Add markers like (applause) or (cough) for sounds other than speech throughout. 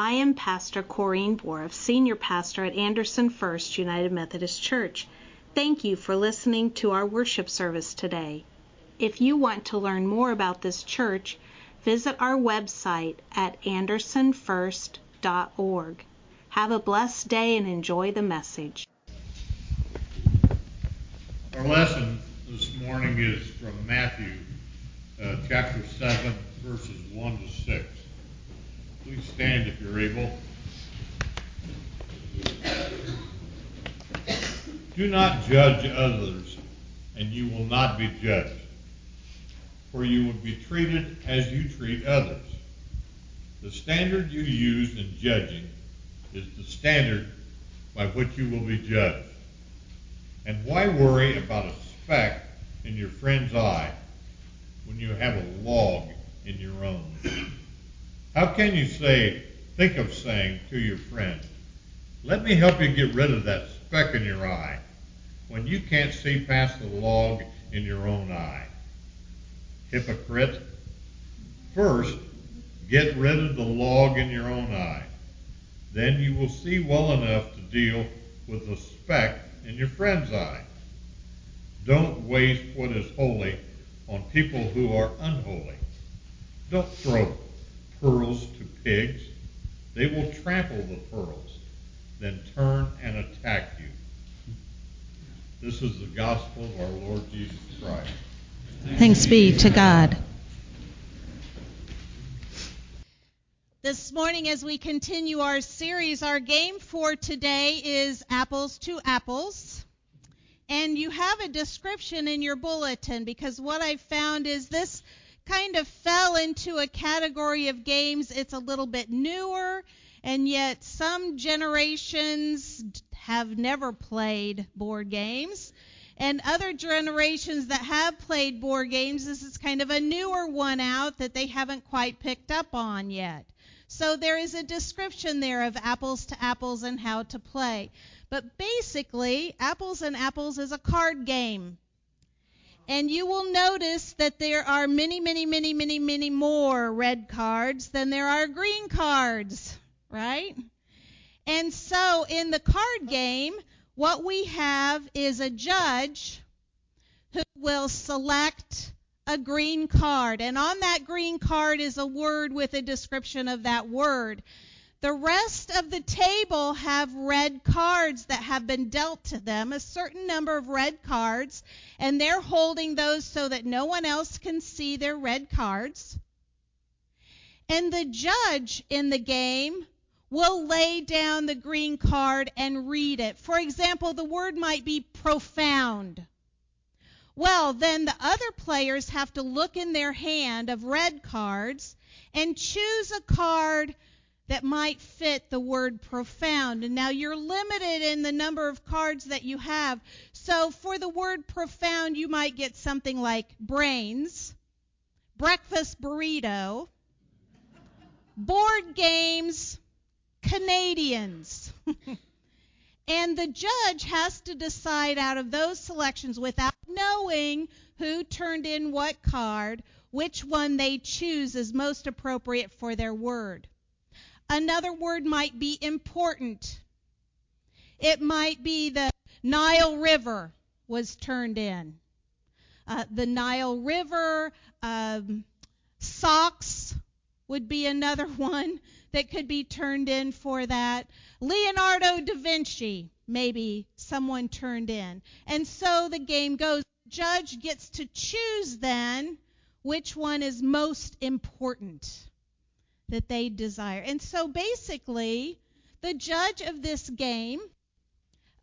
I am Pastor Corrine Boroff, Senior Pastor at Anderson First United Methodist Church. Thank you for listening to our worship service today. If you want to learn more about this church, visit our website at andersonfirst.org. Have a blessed day and enjoy the message. Our lesson this morning is from Matthew uh, chapter 7, verses 1 to 6. Please stand if you're able. Do not judge others, and you will not be judged. For you will be treated as you treat others. The standard you use in judging is the standard by which you will be judged. And why worry about a speck in your friend's eye when you have a log in your own? How can you say, think of saying to your friend, let me help you get rid of that speck in your eye, when you can't see past the log in your own eye? Hypocrite. First, get rid of the log in your own eye. Then you will see well enough to deal with the speck in your friend's eye. Don't waste what is holy on people who are unholy. Don't throw pigs. They will trample the pearls, then turn and attack you. This is the gospel of our Lord Jesus Christ. Thanks be to God. This morning, as we continue our series, our game for today is Apples to Apples. And you have a description in your bulletin because what I found is this kind of fell into a category of games. It's a little bit newer, and yet some generations have never played board games. And other generations that have played board games, this is kind of a newer one out that they haven't quite picked up on yet. So there is a description there of apples to apples and how to play. But basically, apples and apples is a card game. And you will notice that there are many, many, many, many, many more red cards than there are green cards, right? And so in the card game, what we have is a judge who will select a green card. And on that green card is a word with a description of that word. The rest of the table have red cards that have been dealt to them, a certain number of red cards, and they're holding those so that no one else can see their red cards. And the judge in the game will lay down the green card and read it. For example, the word might be profound. Well, then the other players have to look in their hand of red cards and choose a card that might fit the word profound. And now you're limited in the number of cards that you have. So for the word profound, you might get something like brains, breakfast burrito, board games, Canadians. (laughs) And the judge has to decide out of those selections without knowing who turned in what card, which one they choose is most appropriate for their word. Another word might be important. It might be the Nile River was turned in. Uh, the Nile River, um, socks would be another (laughs) one that could be turned in for that. Leonardo da Vinci, maybe someone turned in. And so the game goes. Judge gets to choose then which one is most important that they desire. And so basically, the judge of this game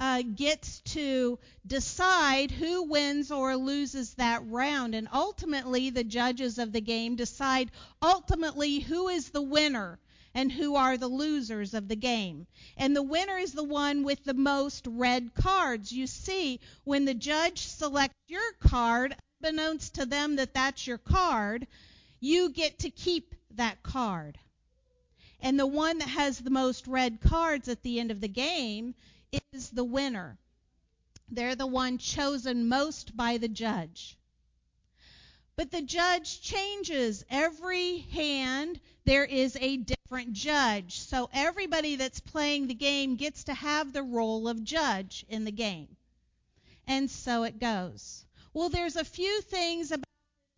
uh, gets to decide who wins or loses that round. And ultimately, the judges of the game decide ultimately who is the winner and who are the losers of the game. And the winner is the one with the most red cards. You see, when the judge selects your card, unbeknownst to them that that's your card, you get to keep that card. And the one that has the most red cards at the end of the game is the winner. They're the one chosen most by the judge. But the judge changes every hand. There is a different judge. So everybody that's playing the game gets to have the role of judge in the game. And so it goes. Well, there's a few things about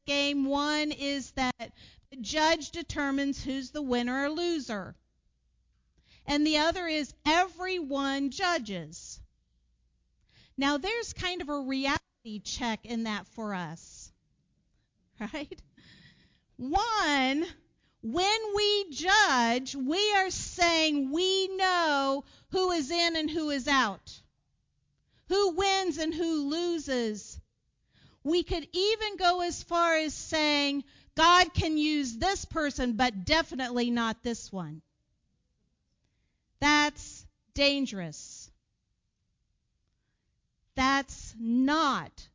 game. One is that judge determines who's the winner or loser. And the other is everyone judges. Now, there's kind of a reality check in that for us. (laughs) Right? One, when we judge, we are saying we know who is in and who is out, who wins and who loses. We could even go as far as saying God can use this person, but definitely not this one. That's dangerous. That's not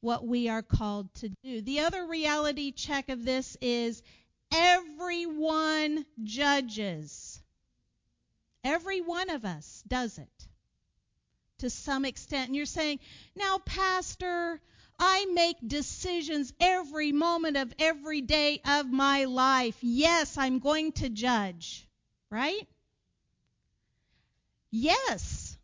what we are called to do. The other reality check of this is everyone judges. Every one of us does it to some extent. And you're saying, now, Pastor, I make decisions every moment of every day of my life. Yes, I'm going to judge, right? Yes,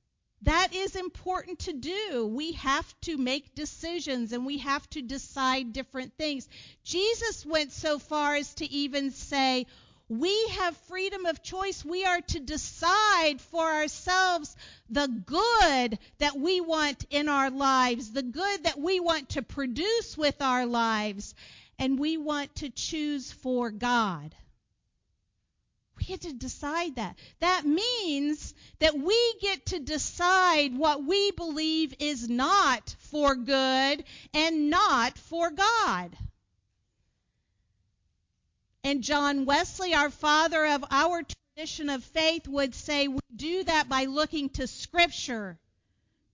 that is important to do. We have to make decisions and we have to decide different things. Jesus went so far as to even say, we have freedom of choice. We are to decide for ourselves the good that we want in our lives, the good that we want to produce with our lives, and we want to choose for God. We get to decide that. That means that we get to decide what we believe is not for good and not for God. And John Wesley, our father of our tradition of faith, would say we do that by looking to Scripture,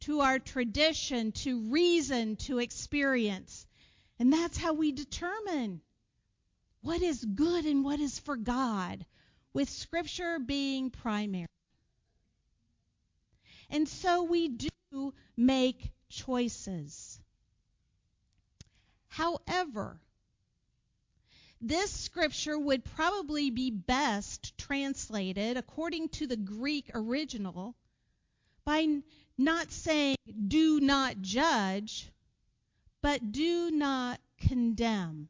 to our tradition, to reason, to experience. And that's how we determine what is good and what is for God with Scripture being primary. And so we do make choices. However, this scripture would probably be best translated, according to the Greek original, by not saying, do not judge, but do not condemn.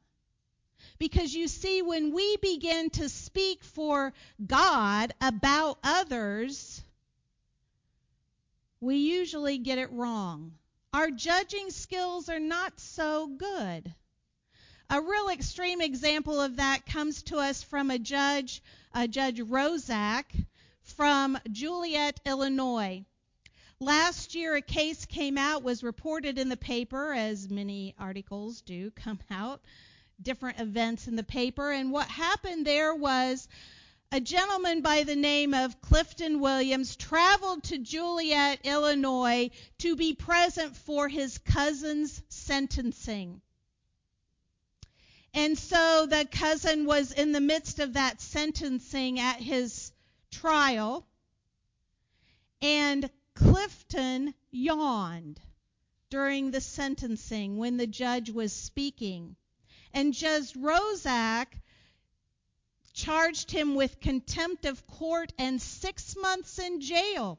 Because you see, when we begin to speak for God about others, we usually get it wrong. Our judging skills are not so good. A real extreme example of that comes to us from a judge, a Judge Rozak from Joliet, Illinois. Last year, a case came out, was reported in the paper, as many articles do come out, different events in the paper. And what happened there was a gentleman by the name of Clifton Williams traveled to Joliet, Illinois to be present for his cousin's sentencing. And so the cousin was in the midst of that sentencing at his trial, and Clifton yawned during the sentencing when the judge was speaking. And Judge Rozak charged him with contempt of court and six months in jail.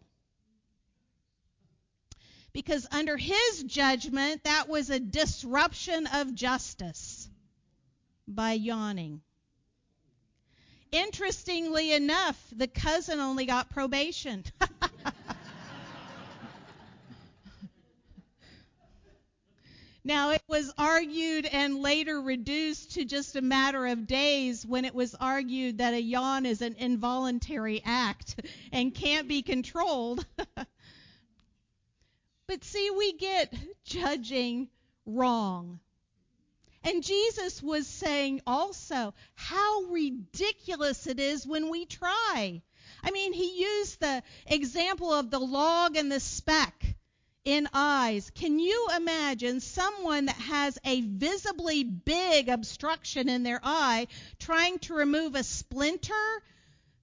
Because under his judgment, that was a disruption of justice by yawning. Interestingly enough, the cousin only got probation. (laughs) Now, it was argued and later reduced to just a matter of days when it was argued that a yawn is an involuntary act and can't be controlled. (laughs) but see, we get judging wrong. And Jesus was saying also how ridiculous it is when we try. I mean, he used the example of the log and the speck in eyes. Can you imagine someone that has a visibly big obstruction in their eye trying to remove a splinter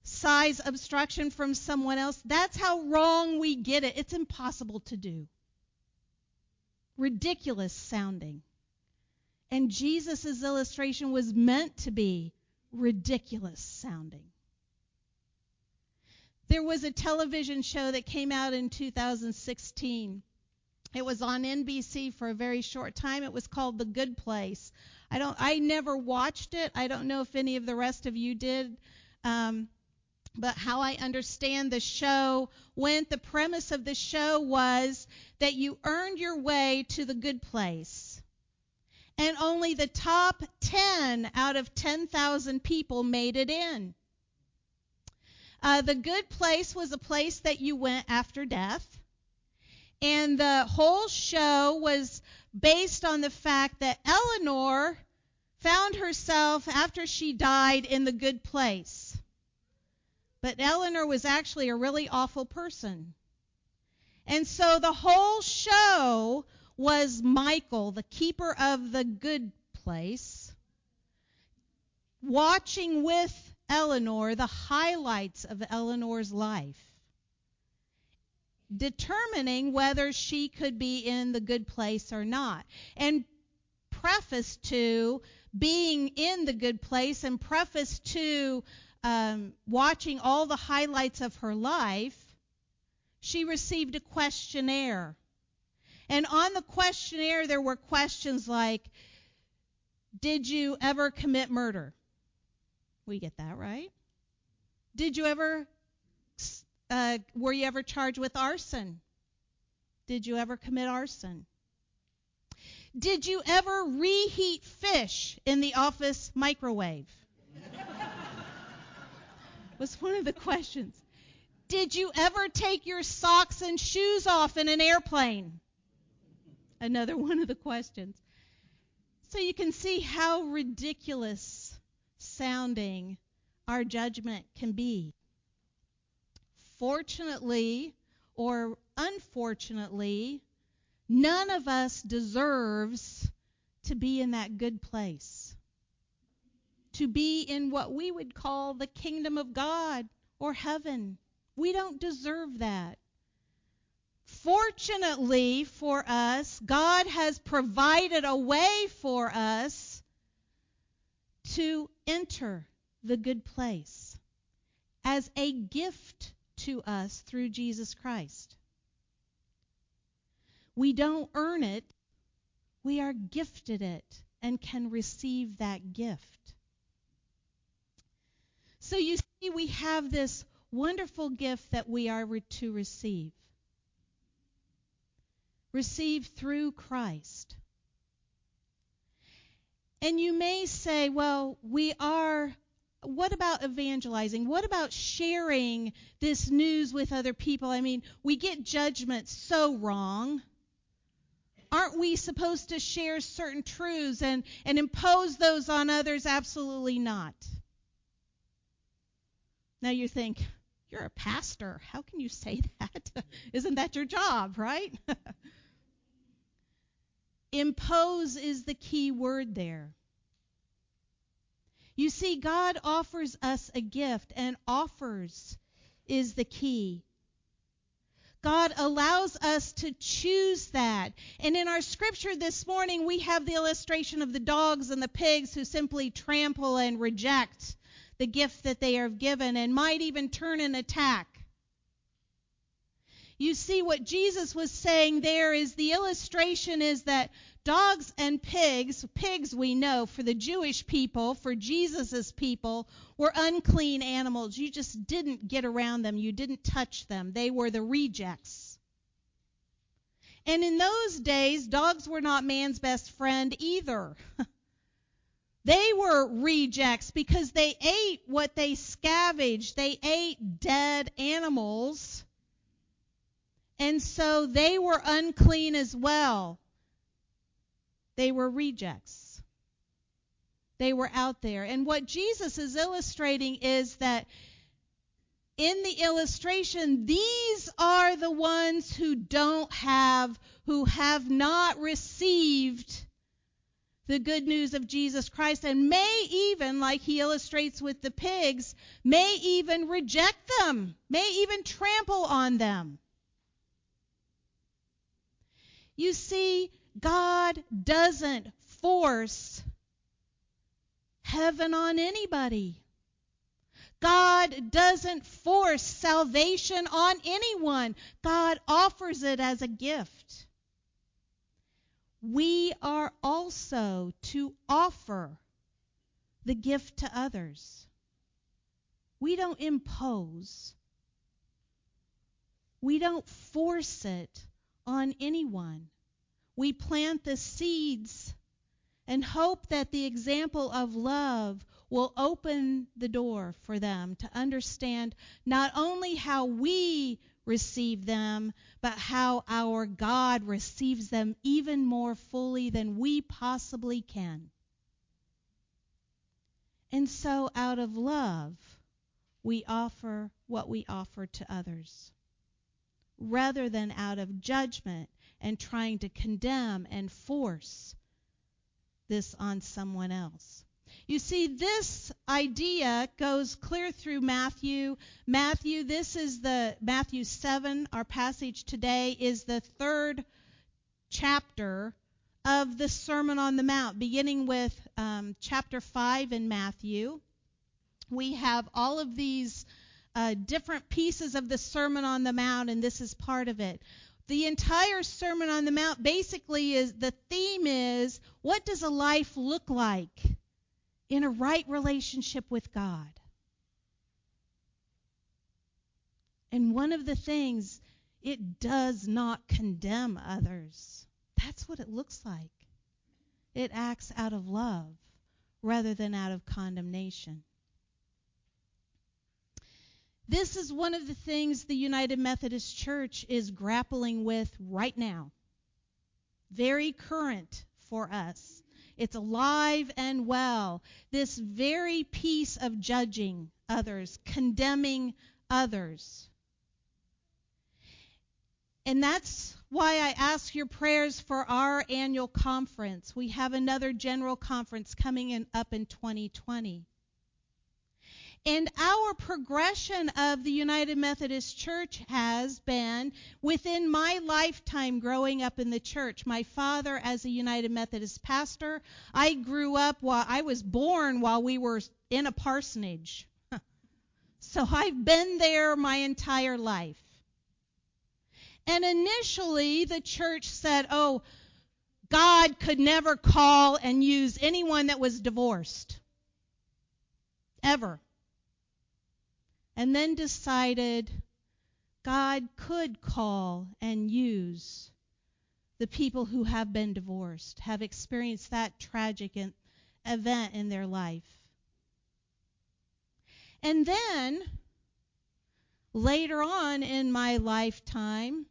size obstruction from someone else? That's how wrong we get it. It's impossible to do. Ridiculous sounding. And Jesus' illustration was meant to be ridiculous sounding. there was a television show that came out in 2016. It was on NBC for a very short time. It was called The Good Place. I don't. I never watched it. I don't know if any of the rest of you did. Um, but how I understand the show went, the premise of the show was that you earned your way to the good place. And only the top 10 out of 10,000 people made it in. Uh, the good place was a place that you went after death. And the whole show was based on the fact that Eleanor found herself after she died in the good place. But Eleanor was actually a really awful person. And so the whole show was Michael, the keeper of the good place, watching with Eleanor the highlights of Eleanor's life, determining whether she could be in the good place or not. And preface to being in the good place and preface to um, watching all the highlights of her life, she received a questionnaire. And on the questionnaire, there were questions like Did you ever commit murder? We get that, right? Did you ever, uh, were you ever charged with arson? Did you ever commit arson? Did you ever reheat fish in the office microwave? (laughs) was one of the questions. Did you ever take your socks and shoes off in an airplane? Another (laughs) one of the questions. So you can see how ridiculous sounding our judgment can be. Fortunately or unfortunately, none of us deserves to be in that good place. To be in what we would call the kingdom of God or heaven. We don't deserve that. Fortunately for us, God has provided a way for us to enter the good place as a gift to us through Jesus Christ. We don't earn it, we are gifted it and can receive that gift. So you see, we have this wonderful gift that we are to receive. Receive through Christ. And you may say, well, we are, what about evangelizing? What about sharing this news with other people? I mean, we get judgment so wrong. Aren't we supposed to share certain truths and, and impose those on others? Absolutely not. Now you think, you're a pastor. How can you say (laughs) that? Isn't that your job, right? (laughs) Impose is the key word there. You see, God offers us a gift, and offers is the key. God allows us to choose that. And in our scripture this morning, we have the illustration of the dogs and the pigs who simply trample and reject the gift that they are given and might even turn and attack. You see, what Jesus was saying there is the illustration is that dogs and pigs, pigs we know for the Jewish people, for Jesus' people, were unclean animals. You just didn't get around them, you didn't touch them. They were the rejects. And in those days, dogs were not man's best friend either. (laughs) They were rejects because they ate what they scavenged. They ate dead animals. And so they were unclean as well. They were rejects. They were out there. And what Jesus is illustrating is that in the illustration, these are the ones who don't have, who have not received the good news of Jesus Christ and may even, like he illustrates with the pigs, may even reject them, may even trample on them. You see, God doesn't force heaven on anybody. God doesn't force salvation on anyone, God offers it as a gift. We are also to offer the gift to others. We don't impose. We don't force it on anyone. We plant the seeds and hope that the example of love will open the door for them to understand not only how we receive them, but how our God receives them even more fully than we possibly can. And so, out of love, we offer what we offer to others, rather than out of judgment and trying to condemn and force this on someone else. You see, this idea goes clear through Matthew. Matthew, this is the Matthew 7. Our passage today is the third chapter of the Sermon on the Mount, beginning with um, chapter 5 in Matthew. We have all of these uh, different pieces of the Sermon on the Mount, and this is part of it. The entire Sermon on the Mount basically is the theme is what does a life look like in a right relationship with God? And one of the things, it does not condemn others. That's what it looks like. It acts out of love rather than out of condemnation. This is one of the things the United Methodist Church is grappling with right now. Very current for us. It's alive and well. This very piece of judging others, condemning others. And that's why I ask your prayers for our annual conference. We have another general conference coming in, up in 2020. And our progression of the United Methodist Church has been within my lifetime growing up in the church. My father, as a United Methodist pastor, I grew up while I was born while we were in a parsonage. (laughs) so I've been there my entire life. And initially, the church said, oh, God could never call and use anyone that was divorced. Ever and then decided God could call and use the people who have been divorced, have experienced that tragic event in their life. And then, later on in my lifetime,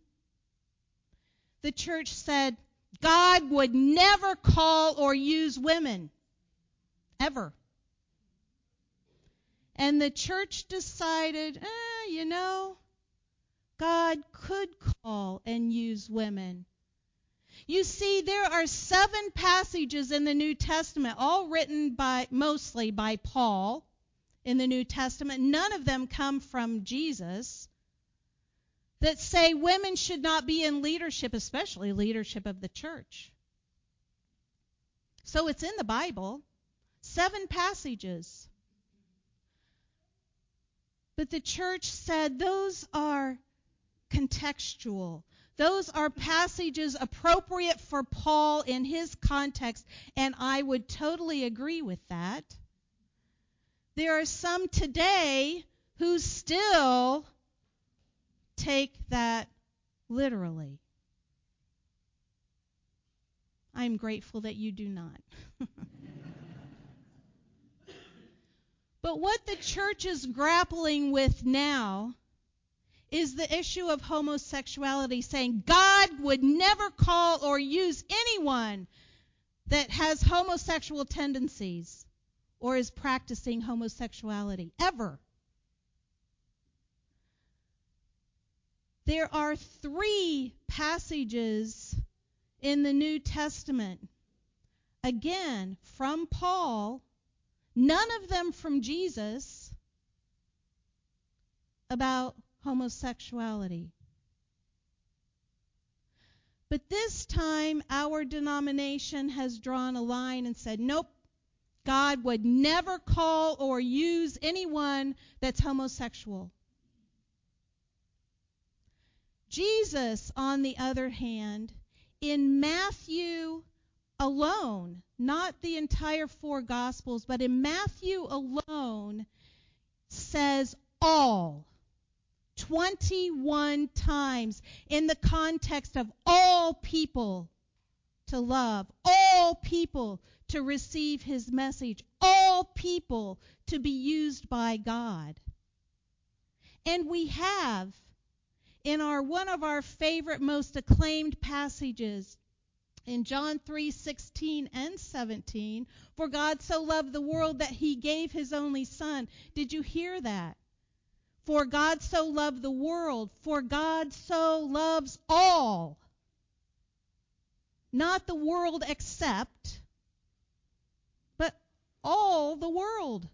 the church said God would never call or use women, ever. And the church decided, eh, you know, God could call and use women. You see, there are seven passages in the New Testament, all written by mostly by Paul in the New Testament. None of them come from Jesus. That say women should not be in leadership, especially leadership of the church. So it's in the Bible. Seven passages. But the church said those are contextual. Those are passages appropriate for Paul in his context, and I would totally agree with that. There are some today who still take that literally. I'm grateful that you do not. (laughs) But what the church is grappling with now is the issue of homosexuality, saying God would never call or use anyone that has homosexual tendencies or is practicing homosexuality, ever. There are three passages in the New Testament, again, from Paul none of them from Jesus, about homosexuality. But this time, our denomination has drawn a line and said, nope, God would never call or use anyone that's homosexual. Jesus, on the other hand, in Matthew alone, not the entire four Gospels, but in Matthew alone, says all. 21 times in the context of all people to love, all people to receive his message, all people to be used by God. And we have in our one of our favorite most acclaimed passages in John 3:16 and 17, for God so loved the world that he gave his only son. Did you hear that? For God so loved the world, for God so loves all. Not the world except, but all the world.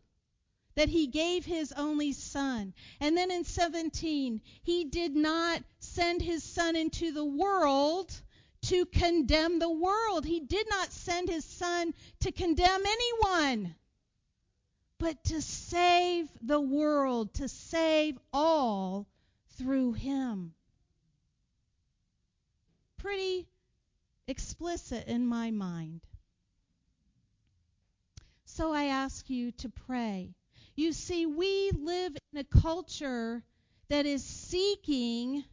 That he gave his only son. And then in 17, he did not send his son into the world to condemn the world. He did not send his son to condemn anyone, but to save the world, to save all through him. Pretty explicit in my mind. So I ask you to pray. You see, we live in a culture that is seeking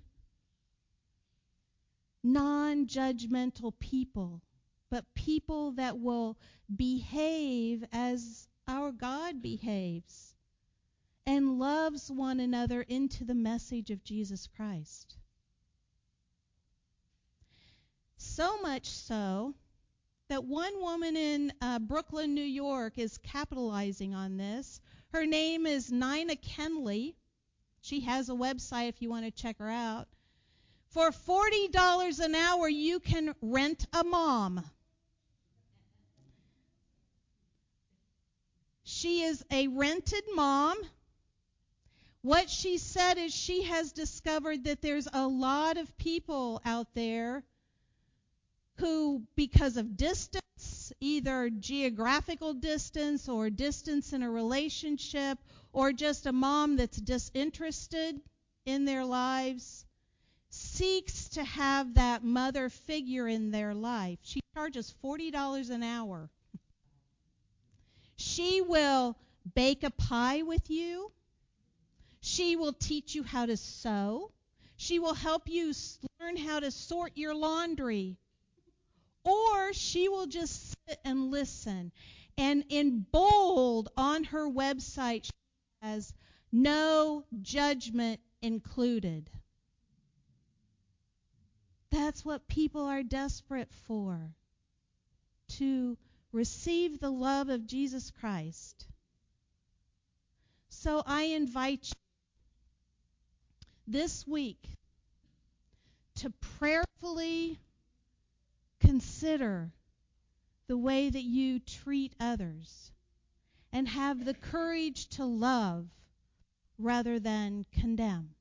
non judgmental people, but people that will behave as our God behaves and loves one another into the message of Jesus Christ. So much so that one woman in uh, Brooklyn, New York is capitalizing on this. Her name is Nina Kenley. She has a website if you want to check her out. For $40 an hour, you can rent a mom. She is a rented mom. What she said is she has discovered that there's a lot of people out there who, because of distance, either geographical distance or distance in a relationship, or just a mom that's disinterested in their lives, seeks to have that mother figure in their life. She charges $40 an hour. She will bake a pie with you. She will teach you how to sew. She will help you learn how to sort your laundry. Or she will just sit and listen. And in bold on her website, she has no judgment included. That's what people are desperate for to receive the love of Jesus Christ. So I invite you this week to prayerfully consider the way that you treat others and have the courage to love rather than condemn.